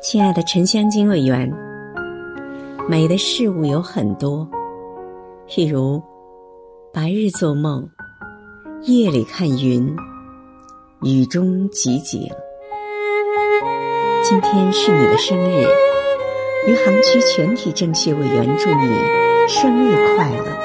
亲爱的沉香金委员，美的事物有很多，譬如白日做梦，夜里看云，雨中集景。今天是你的生日，余杭区全体政协委员祝你生日快乐。